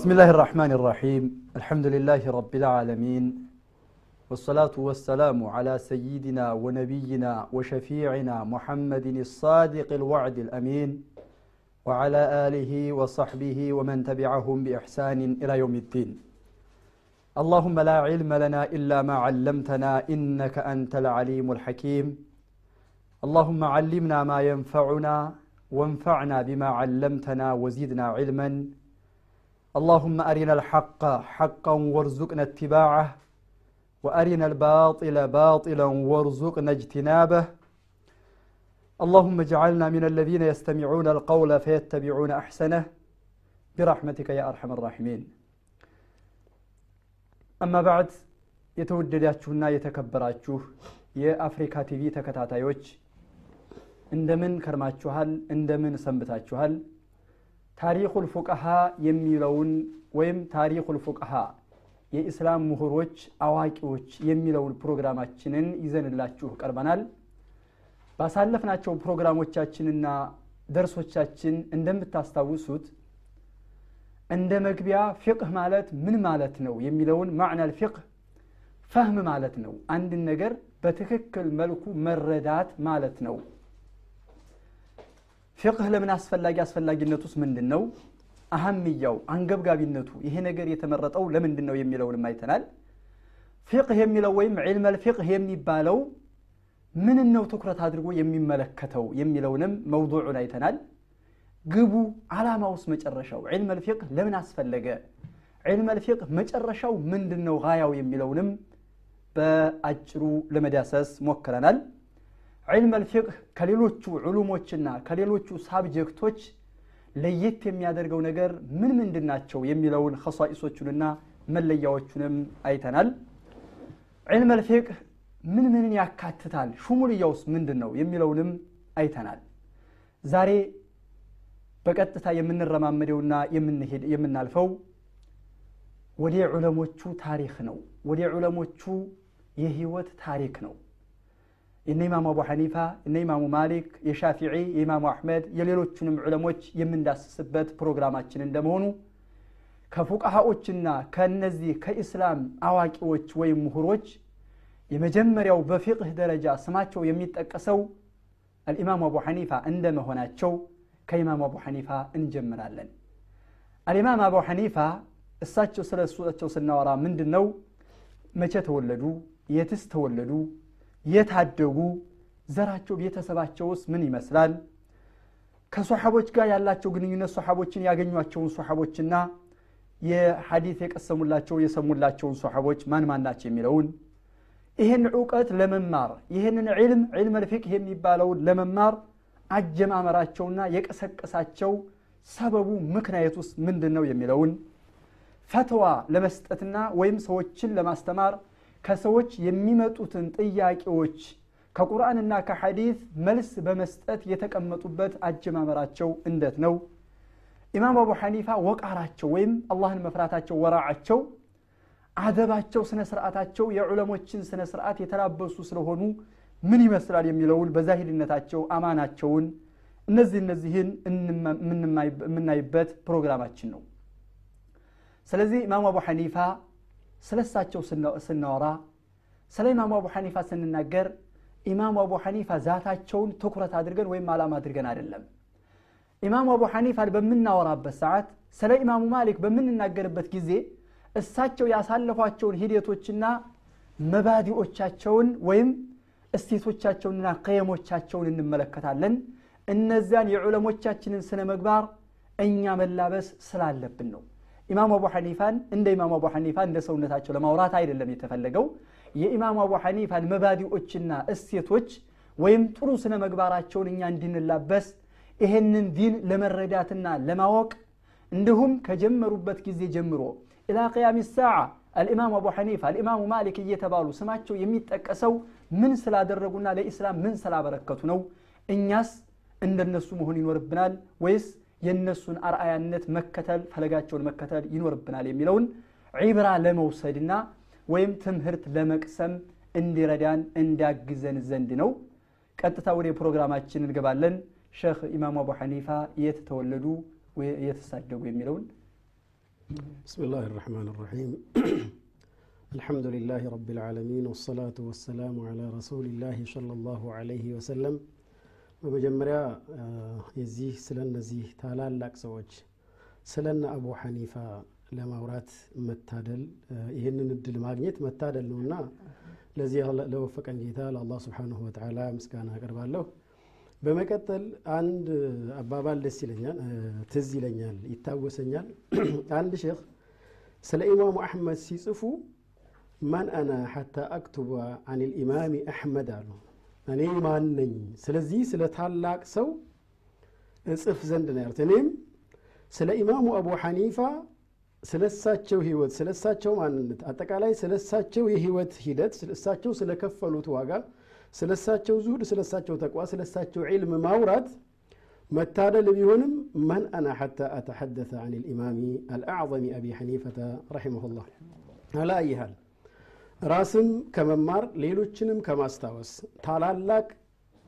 بسم الله الرحمن الرحيم. الحمد لله رب العالمين. والصلاة والسلام على سيدنا ونبينا وشفيعنا محمد الصادق الوعد الأمين وعلى آله وصحبه ومن تبعهم بإحسان إلى يوم الدين. اللهم لا علم لنا إلا ما علمتنا إنك أنت العليم الحكيم. اللهم علمنا ما ينفعنا وانفعنا بما علمتنا وزدنا علما. اللهم أرنا الحق حقا وارزقنا اتباعه وأرنا الباطل باطلا وارزقنا اجتنابه اللهم اجعلنا من الذين يستمعون القول فيتبعون أحسنه برحمتك يا أرحم الراحمين أما بعد የተወደዳችሁና የተከበራችሁ የአፍሪካ ቲቪ ተከታታዮች እንደምን ከርማችኋል እንደምን ሰንብታችኋል ታሪኩል ፉቀሃ የሚለውን ወይም ታሪኩል ፉቀሃ የኢስላም ምሁሮች አዋቂዎች የሚለውን ፕሮግራማችንን ይዘንላችሁ ቀርበናል። ባሳለፍናቸው ፕሮግራሞቻችንና ደርሶቻችን እንደምታስታውሱት እንደ መግቢያ ፊቅህ ማለት ምን ማለት ነው የሚለውን ማዕናል ፊቅህ ፈህም ማለት ነው። አንድን ነገር በትክክል መልኩ መረዳት ማለት ነው ፊቅህ ለምን አስፈላጊ አስፈላጊነቱስ ምንድን ነው አህምያው አንገብጋቢነቱ ይሄ ነገር የተመረጠው ለምንድን ነው የሚለውንም አይተናል። ፊቅህ የሚለው ወይም ዒልመል ፊቅህ የሚባለው ምን ነው ትኩረት አድርጎ የሚመለከተው የሚለውንም መውضዑን አይተናል። ግቡ አላማውስ መጨረሻው። ዒልመል ፊቅህ ለምን አስፈለገ? ዒልመል ፊቅህ መጨረሻው ምንድን ነው ጋያው የሚለውንም በአጭሩ ለመዳሰስ ሞክረናል ዒልመል ፊቅህ ከሌሎቹ ዕሉሞችና ከሌሎቹ ሳብጀክቶች ለየት የሚያደርገው ነገር ምን ምንድን ናቸው የሚለውን ከሷኢሶቹንና መለያዎቹንም አይተናል። ዒልመል ፊቅህ ምን ምንን ያካትታል? ሹሙልያውስ ምንድን ነው የሚለውንም አይተናል። ዛሬ በቀጥታ የምንረማመደውና የምናልፈው ወደ ዑለሞቹ ታሪክ ነው። ወደ ዑለሞቹ የህይወት ታሪክ ነው የነ ኢማሙ አቡ ሐኒፋ የነ ኢማሙ ማሊክ የሻፊዒ የኢማሙ አሕመድ የሌሎቹንም ዑለሞች የምንዳስስበት ፕሮግራማችን እንደመሆኑ ከፉቃሃዎችና ከእነዚህ ከኢስላም አዋቂዎች ወይም ምሁሮች የመጀመሪያው በፊቅህ ደረጃ ስማቸው የሚጠቀሰው አልኢማሙ አቡ ሐኒፋ እንደ መሆናቸው ከኢማሙ አቡ ሐኒፋ እንጀምራለን አልኢማም አቡ ሐኒፋ እሳቸው ስለ እሳቸው ስናወራ ምንድን ነው መቼ ተወለዱ የትስ ተወለዱ የታደጉ ዘራቸው ቤተሰባቸውስ ምን ይመስላል? ከሶሓቦች ጋር ያላቸው ግንኙነት ሶሓቦችን ያገኟቸውን ሶሓቦችና የሐዲት የቀሰሙላቸው የሰሙላቸውን ሶሓቦች ማን ማን ናቸው የሚለውን ይህን ዕውቀት ለመማር ይህንን ዕልም ዕልም ልፊቅህ የሚባለውን ለመማር አጀማመራቸውና የቀሰቀሳቸው ሰበቡ ምክንያት ውስጥ ምንድን ነው የሚለውን ፈትዋ ለመስጠትና ወይም ሰዎችን ለማስተማር ከሰዎች የሚመጡትን ጥያቄዎች ከቁርአንና ከሐዲት መልስ በመስጠት የተቀመጡበት አጀማመራቸው እንደት ነው? ኢማም አቡ ሐኒፋ ወቃራቸው ወይም አላህን መፍራታቸው ወራዓቸው አደባቸው ስነ ስርዓታቸው የዑለሞችን ስነ ስርዓት የተላበሱ ስለሆኑ ምን ይመስላል የሚለውን በዛሂድነታቸው አማናቸውን እነዚህ እነዚህን የምናይበት ፕሮግራማችን ነው። ስለዚህ ኢማሙ አቡ ሐኒፋ ስለ እሳቸው ስናወራ ስለ ኢማሙ አቡ ሐኒፋ ስንናገር ኢማሙ አቡ ሐኒፋ ዛታቸውን ትኩረት አድርገን ወይም አላማ አድርገን አይደለም። ኢማሙ አቡ ሐኒፋን በምናወራበት ሰዓት ስለ ኢማሙ ማሊክ በምንናገርበት ጊዜ እሳቸው ያሳለፏቸውን ሂደቶችና መባዲዎቻቸውን ወይም እስቴቶቻቸውንና ቀየሞቻቸውን እንመለከታለን። እነዚያን የዑለሞቻችንን ስነ ምግባር እኛ መላበስ ስላለብን ነው ኢማሙ አቡ ሐኒፋን እንደ ኢማሙ አቡ ሐኒፋ እንደ ሰውነታቸው ለማውራት አይደለም የተፈለገው። የኢማሙ አቡ ሐኒፋን መባዲዎችና እሴቶች ወይም ጥሩ ስነ ምግባራቸውን እኛ እንድንላበስ ይሄንን ዲን ለመረዳትና ለማወቅ እንዲሁም ከጀመሩበት ጊዜ ጀምሮ ኢላ ቅያም ሳዓ አልኢማሙ አቡ ሐኒፋ አልኢማሙ ማሊክ እየተባሉ ስማቸው የሚጠቀሰው ምን ስላደረጉና ለኢስላም ምን ስላበረከቱ ነው? እኛስ እንደነሱ መሆን ይኖርብናል ወይስ የእነሱን አርአያነት መከተል ፈለጋቸውን መከተል ይኖርብናል የሚለውን ዒብራ ለመውሰድና ወይም ትምህርት ለመቅሰም እንዲረዳን እንዲያግዘን ዘንድ ነው ቀጥታ ወደ ፕሮግራማችን እንገባለን ሼክ ኢማሙ አቡ ሐኒፋ የት ተወለዱ የት ተሳደጉ የሚለውን بسم الله الرحمن الرحيم الحمد لله رب العالمين والصلاة والسلام على رسول الله صلى الله عليه وسلم በመጀመሪያ የዚህ ስለ እነዚህ ታላላቅ ሰዎች ስለነ አቡ ሐኒፋ ለማውራት መታደል ይህንን እድል ማግኘት መታደል ነውና ለዚህ ለወፈቀን ጌታ ለአላህ ስብሓንሁ ወተዓላ ምስጋና አቀርባለሁ። በመቀጠል አንድ አባባል ደስ ይለኛል ትዝ ይለኛል ይታወሰኛል። አንድ ሼክ ስለ ኢማሙ አሕመድ ሲጽፉ ማን አና ሐታ አክቱበ አን ልኢማሚ አሕመድ አሉ እኔ ማን ነኝ? ስለዚህ ስለ ታላቅ ሰው እጽፍ ዘንድ ነው ያሉት። እኔም ስለ ኢማሙ አቡ ሐኒፋ ስለሳቸው ህይወት፣ ስለሳቸው ማንነት፣ አጠቃላይ ስለሳቸው የህይወት ሂደት፣ ስለሳቸው ስለከፈሉት ዋጋ፣ ስለሳቸው ዙሁድ፣ ስለሳቸው ተቋ፣ ስለሳቸው ዒልም ማውራት መታደል ቢሆንም መን አና ሐታ አተሐደተ አን ልኢማሚ አልአዕظሚ አቢ ሐኒፈተ ረሒመሁላህ አላ ይሃል ራስም ከመማር ሌሎችንም ከማስታወስ ታላላቅ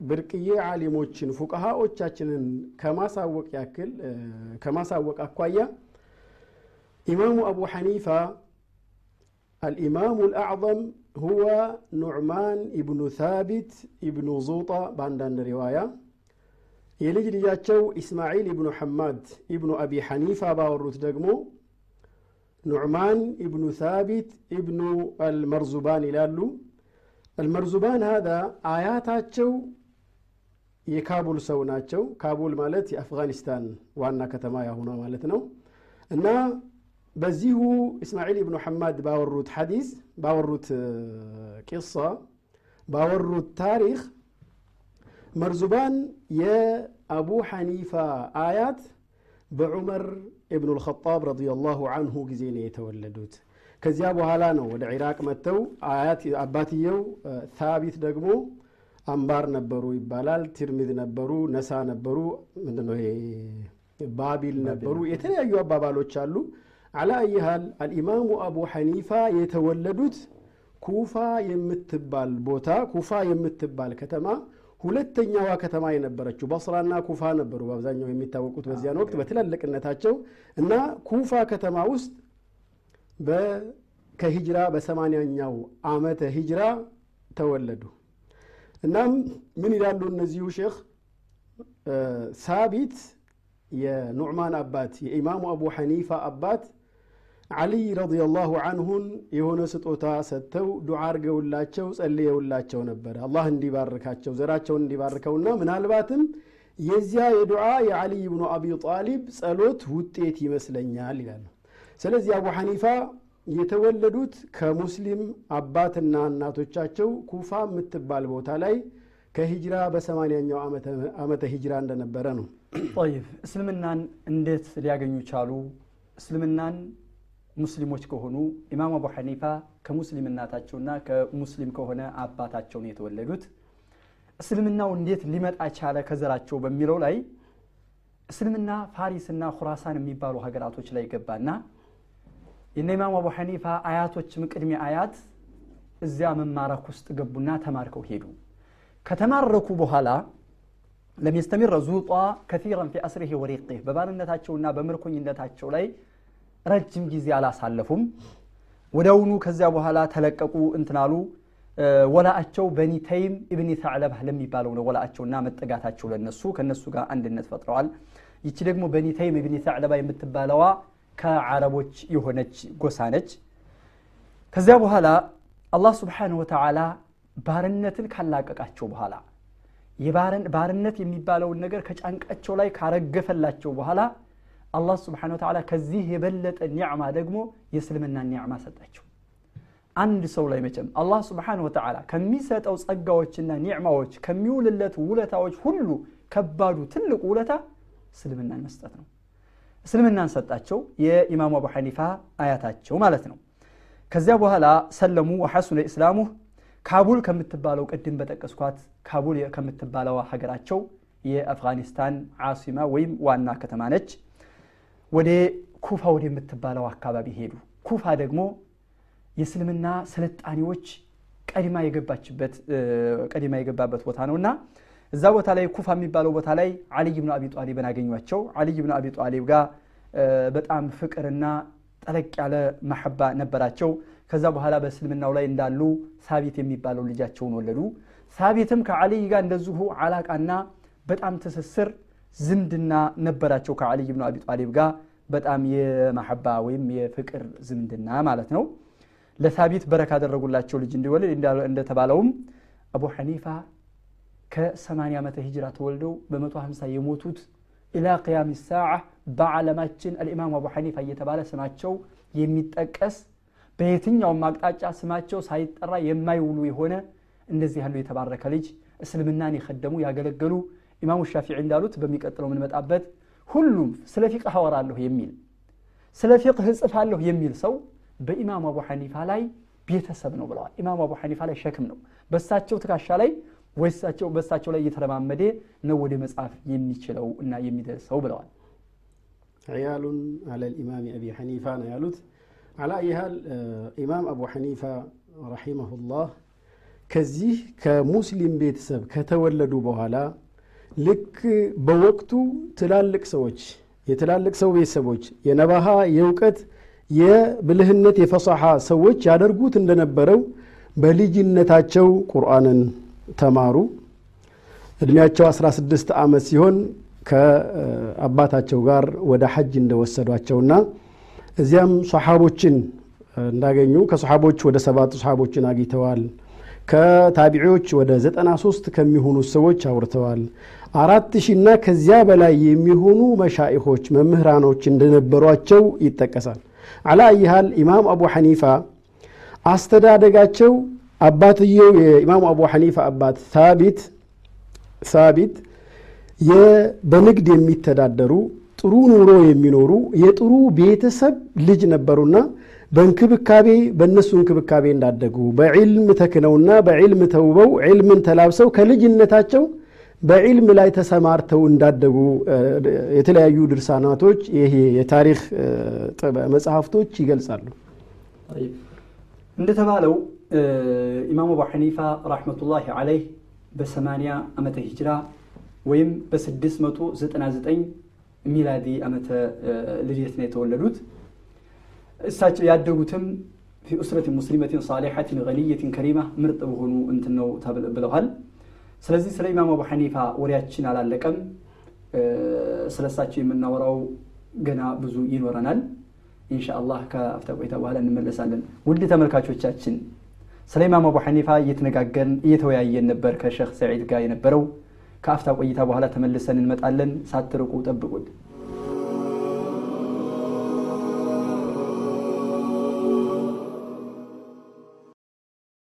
ብርቅዬ አሊሞችን ፉቀሃዎቻችንን ከማሳወቅ ያክል ከማሳወቅ አኳያ ኢማሙ አቡ ሐኒፋ አልኢማሙ አልአዕظም ሁወ ኑዕማን ኢብኑ ታቢት ኢብኑ ዙጣ በአንዳንድ ሪዋያ የልጅ ልጃቸው ኢስማዒል ኢብኑ ሐማድ ኢብኑ አቢ ሐኒፋ ባወሩት ደግሞ ኑዕማን ኢብኑ ሳቢት ኢብኑ አልመርዙባን ይላሉ። አልመርዙባን ሀዛ አያታቸው የካቡል ሰው ናቸው። ካቡል ማለት የአፍጋኒስታን ዋና ከተማ ያሁኗ ማለት ነው። እና በዚሁ እስማዒል ኢብኑ ሐማድ ባወሩት ሐዲስ ባወሩት ቂሳ ባወሩት ታሪክ መርዙባን የአቡ ሐኒፋ አያት በዑመር ኢብኑ ልኸጣብ ረዲየላሁ አንሁ ጊዜ ነው የተወለዱት። ከዚያ በኋላ ነው ወደ ዒራቅ መጥተው አባትየው ታቢት ደግሞ አምባር ነበሩ ይባላል ቲርሚዝ ነበሩ ነሳ ነበሩ ምንድነው ባቢል ነበሩ የተለያዩ አባባሎች አሉ። አላ ኩሊ ሃል አልኢማሙ አቡ ሐኒፋ የተወለዱት ኩፋ የምትባል ቦታ ኩፋ የምትባል ከተማ ሁለተኛዋ ከተማ የነበረችው በስራና ኩፋ ነበሩ በአብዛኛው የሚታወቁት በዚያን ወቅት በትላልቅነታቸው እና ኩፋ ከተማ ውስጥ ከሂጅራ በሰማንያኛው አመተ ሂጅራ ተወለዱ። እናም ምን ይላሉ እነዚሁ ሼክ ሳቢት የኑዕማን አባት የኢማሙ አቡ ሐኒፋ አባት ዓሊይ ረዲየላሁ አንሁን የሆነ ስጦታ ሰጥተው ዱዓ አርገውላቸው ጸልየውላቸው ነበር። አላህ እንዲባርካቸው ዘራቸውን እንዲባርከውና ምናልባትም የዚያ የዱዓ የዓሊይ ብኑ አቢ ጣሊብ ጸሎት ውጤት ይመስለኛል ይላሉ። ስለዚህ አቡ ሐኒፋ የተወለዱት ከሙስሊም አባትና እናቶቻቸው ኩፋ የምትባል ቦታ ላይ ከሂጅራ በሰማንያኛው ዓመተ ሂጅራ እንደነበረ ነው። ጠይብ እስልምናን እንዴት ሊያገኙ ቻሉ? እስልምናን ሙስሊሞች ከሆኑ ኢማም አቡ ሐኒፋ ከሙስሊም እናታቸውና ከሙስሊም ከሆነ አባታቸው ነው የተወለዱት። እስልምናው እንዴት ሊመጣ ቻለ ከዘራቸው በሚለው ላይ እስልምና ፋሪስና ሁራሳን የሚባሉ ሀገራቶች ላይ ገባና የነ ኢማም አቡ ሐኒፋ አያቶችም ቅድሜ አያት እዚያ መማረክ ውስጥ ገቡና ተማርከው ሄዱ። ከተማረኩ በኋላ ለሚስተሚር ዙጧ ከፊረን ፊ አስሪህ ወሪቅህ በባርነታቸውና በምርኮኝነታቸው ላይ ረጅም ጊዜ አላሳለፉም። ወደውኑ ከዚያ በኋላ ተለቀቁ እንትናሉ። ወላአቸው በኒ ተይም እብኒ ተዕለባህ ለሚባለው ነው ወላአቸውና መጠጋታቸው ለነሱ ከነሱ ጋር አንድነት ፈጥረዋል። ይቺ ደግሞ በኒ ተይም እብኒ ተዕለባ የምትባለዋ ከዓረቦች የሆነች ጎሳ ነች። ከዚያ በኋላ አላህ ስብሓንሁ ወተዓላ ባርነትን ካላቀቃቸው በኋላ ባርነት የሚባለውን ነገር ከጫንቃቸው ላይ ካረገፈላቸው በኋላ አላህ ስብሓን ወተዓላ ከዚህ የበለጠ ኒዕማ ደግሞ የእስልምና ኒዕማ ሰጣቸው አንድ ሰው ላይ መቼም አላህ ስብሓን ወተዓላ ከሚሰጠው ጸጋዎችና ኒዕማዎች ከሚውልለት ውለታዎች ሁሉ ከባዱ ትልቁ ውለታ እስልምናን መስጠት ነው እስልምናን ሰጣቸው የኢማሙ አቡ ሐኒፋ አያታቸው ማለት ነው ከዚያ በኋላ ሰለሙ ወሐሱነ ኢስላሙ ካቡል ከምትባለው ቅድም በጠቀስኳት ካቡል ከምትባለው ሀገራቸው የአፍጋኒስታን ዓሲማ ወይም ዋና ከተማ ነች ወደ ኩፋ ወደ የምትባለው አካባቢ ሄዱ። ኩፋ ደግሞ የእስልምና ስልጣኔዎች ቀድማ የገባችበት ቀድማ የገባበት ቦታ ነው። እና እዛ ቦታ ላይ ኩፋ የሚባለው ቦታ ላይ አልይ ብኑ አቢ ጣሊብን አገኟቸው። አልይ ብኑ አቢ ጣሊብ ጋር በጣም ፍቅርና ጠለቅ ያለ መሐባ ነበራቸው። ከዛ በኋላ በእስልምናው ላይ እንዳሉ ሳቢት የሚባለው ልጃቸውን ወለዱ። ሳቢትም ከዓልይ ጋር እንደዚሁ አላቃና በጣም ትስስር ዝምድና ነበራቸው ከዓልይ ብኑ አቢ ጣሊብ ጋር በጣም የመሐባ ወይም የፍቅር ዝምድና ማለት ነው። ለሳቢት በረካ ያደረጉላቸው ልጅ እንዲወልድ እንደተባለውም አቡ ሐኒፋ ከ80 ዓመተ ሂጅራ ተወልደው በ150 የሞቱት ኢላ ቅያም ሳዓ በዓለማችን አልኢማም አቡ ሐኒፋ እየተባለ ስማቸው የሚጠቀስ በየትኛውም አቅጣጫ ስማቸው ሳይጠራ የማይውሉ የሆነ እንደዚህ ያሉ የተባረከ ልጅ እስልምናን የከደሙ ያገለገሉ ኢማሙ ሻፊዒ እንዳሉት በሚቀጥለው የምንመጣበት ሁሉም ስለ ፊቅህ አወራለሁ የሚል ስለ ፊቅህ እጽፋለሁ የሚል ሰው በኢማሙ አቡ ሐኒፋ ላይ ቤተሰብ ነው ብለዋል። ኢማሙ አቡ ሐኒፋ ላይ ሸክም ነው። በሳቸው ትከሻ ላይ ወይሳቸው በሳቸው ላይ እየተለማመደ ነው ወደ መጽሐፍ የሚችለው እና የሚደርሰው ብለዋል። ዕያሉን አለ ልኢማም አቢ ሐኒፋ ነው ያሉት። አላ ይሃል ኢማም አቡ ሐኒፋ ረሒመሁላህ ከዚህ ከሙስሊም ቤተሰብ ከተወለዱ በኋላ ልክ በወቅቱ ትላልቅ ሰዎች የትላልቅ ሰው ቤተሰቦች የነባሃ የእውቀት የብልህነት የፈሳሐ ሰዎች ያደርጉት እንደነበረው በልጅነታቸው ቁርአንን ተማሩ። እድሜያቸው 16 ዓመት ሲሆን ከአባታቸው ጋር ወደ ሐጅ እንደወሰዷቸውና እዚያም ሰሓቦችን እንዳገኙ ከሰሓቦች ወደ ሰባቱ ሰሓቦችን አግኝተዋል ከታቢዒዎች ወደ 93 ከሚሆኑ ሰዎች አውርተዋል። አራት ሺና ከዚያ በላይ የሚሆኑ መሻኢኾች መምህራኖች እንደነበሯቸው ይጠቀሳል። አላ ይሃል ኢማም አቡ ሐኒፋ አስተዳደጋቸው አባትየው የኢማሙ አቡ ሐኒፋ አባት ሳቢት ሳቢት በንግድ የሚተዳደሩ ጥሩ ኑሮ የሚኖሩ የጥሩ ቤተሰብ ልጅ ነበሩና በእንክብካቤ በእነሱ እንክብካቤ እንዳደጉ በዕልም ተክነውና በዕልም ተውበው ዕልምን ተላብሰው ከልጅነታቸው በዕልም ላይ ተሰማርተው እንዳደጉ የተለያዩ ድርሳናቶች ይሄ የታሪክ መጽሐፍቶች ይገልጻሉ። እንደተባለው ኢማሙ አቡ ሐኒፋ ረሕመቱላሂ ዓለይህ በ80 ዓመተ ሂጅራ ወይም በ699 ሚላዲ ዓመተ ልደት ነው የተወለዱት እሳቸው ያደጉትም ፊ ኡስረት ሙስሊመትን ሳሊሐትን ገኒየትን ከሪማ ምርጥ በሆኑ እንትን ነው ብለዋል። ስለዚህ ስለ ኢማም አቡ ሐኒፋ ወሬያችን አላለቀም። ስለ እሳቸው የምናወራው ገና ብዙ ይኖረናል። ኢንሻአላህ ከአፍታ ቆይታ በኋላ እንመለሳለን። ውድ ተመልካቾቻችን ስለ ኢማም አቡ ሐኒፋ እየተነጋገርን እየተወያየን ነበር ከሸክ ሰዒድ ጋር የነበረው። ከአፍታ ቆይታ በኋላ ተመልሰን እንመጣለን። ሳትርቁ ጠብቁን